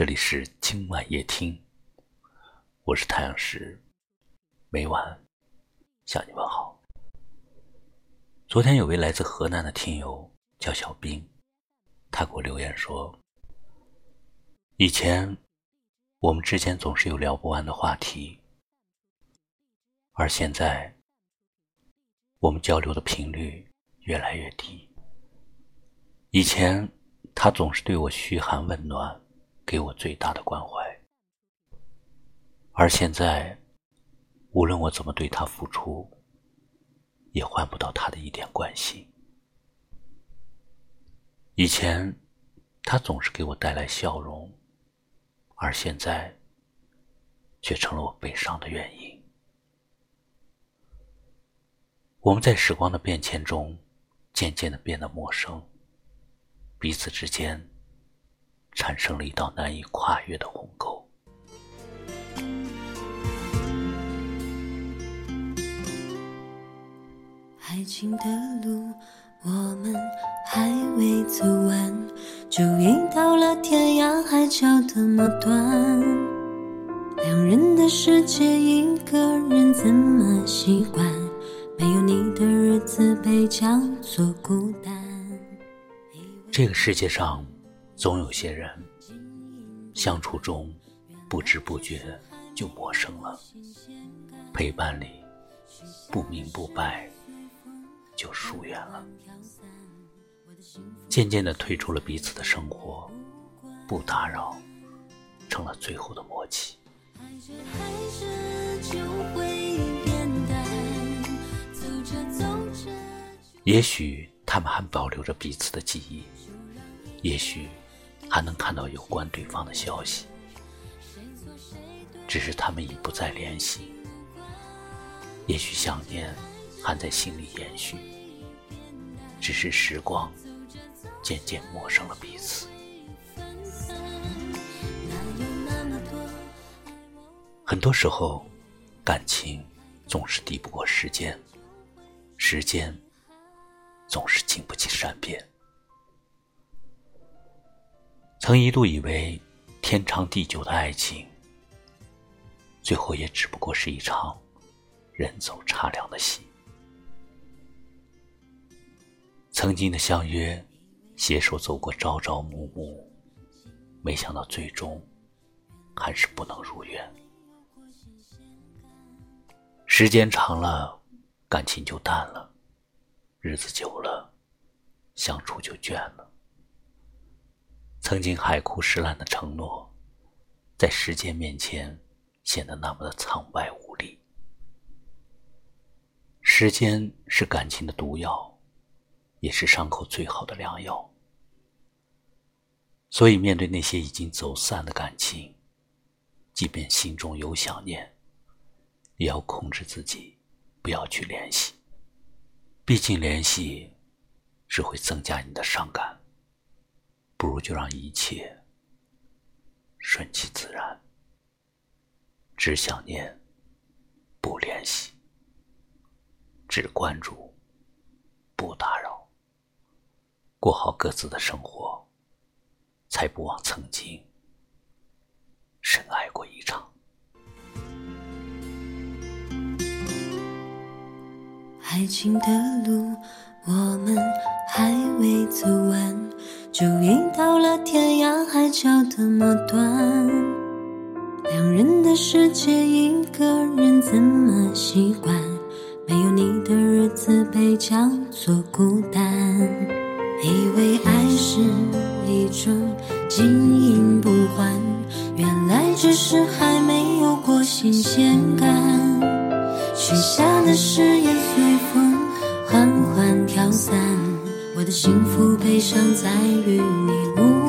这里是今晚夜听，我是太阳石，每晚向你问好。昨天有位来自河南的听友叫小兵，他给我留言说：“以前我们之间总是有聊不完的话题，而现在我们交流的频率越来越低。以前他总是对我嘘寒问暖。”给我最大的关怀，而现在，无论我怎么对他付出，也换不到他的一点关心。以前，他总是给我带来笑容，而现在，却成了我悲伤的原因。我们在时光的变迁中，渐渐的变得陌生，彼此之间。产生了一道难以跨越的鸿沟。爱情的路，我们还未走完，就已到了天涯海角的末端。两人的世界，一个人怎么习惯？没有你的日子被叫做孤单。这个世界上。总有些人相处中不知不觉就陌生了，陪伴里不明不白就疏远了，渐渐的退出了彼此的生活，不打扰成了最后的默契。也许他们还保留着彼此的记忆，也许。还能看到有关对方的消息，只是他们已不再联系。也许想念还在心里延续，只是时光渐渐陌生了彼此。很多时候，感情总是抵不过时间，时间总是经不起善变。曾一度以为天长地久的爱情，最后也只不过是一场人走茶凉的戏。曾经的相约，携手走过朝朝暮暮，没想到最终还是不能如愿。时间长了，感情就淡了；日子久了，相处就倦了。曾经海枯石烂的承诺，在时间面前显得那么的苍白无力。时间是感情的毒药，也是伤口最好的良药。所以，面对那些已经走散的感情，即便心中有想念，也要控制自己，不要去联系。毕竟，联系只会增加你的伤感。不如就让一切顺其自然，只想念，不联系，只关注，不打扰，过好各自的生活，才不忘曾经深爱过一场。爱情的路，我们还未走完。就已到了天涯海角的末端，两人的世界，一个人怎么习惯？没有你的日子被叫做孤单。以为爱是一种经营不换，原来只是还没有过新鲜感。许下的誓言的幸福悲伤在于你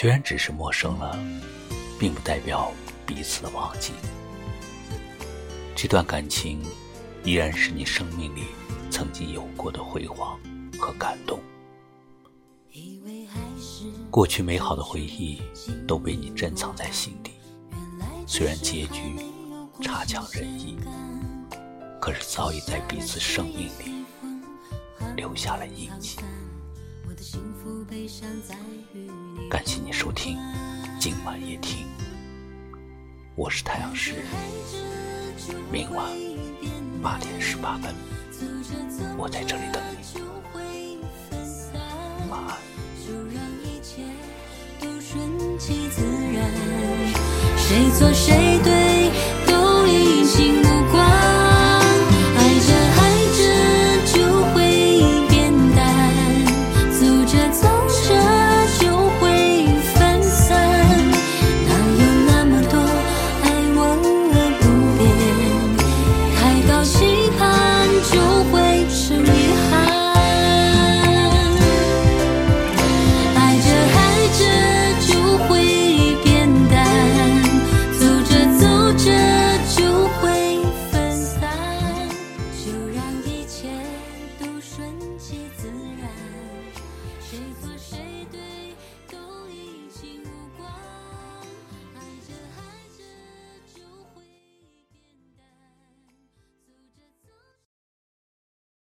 虽然只是陌生了，并不代表彼此的忘记。这段感情依然是你生命里曾经有过的辉煌和感动。过去美好的回忆都被你珍藏在心底，虽然结局差强人意，可是早已在彼此生命里留下了印记。感谢你收听今晚夜听，我是太阳石，明晚八点十八分，我在这里等你。晚安。谁错谁对？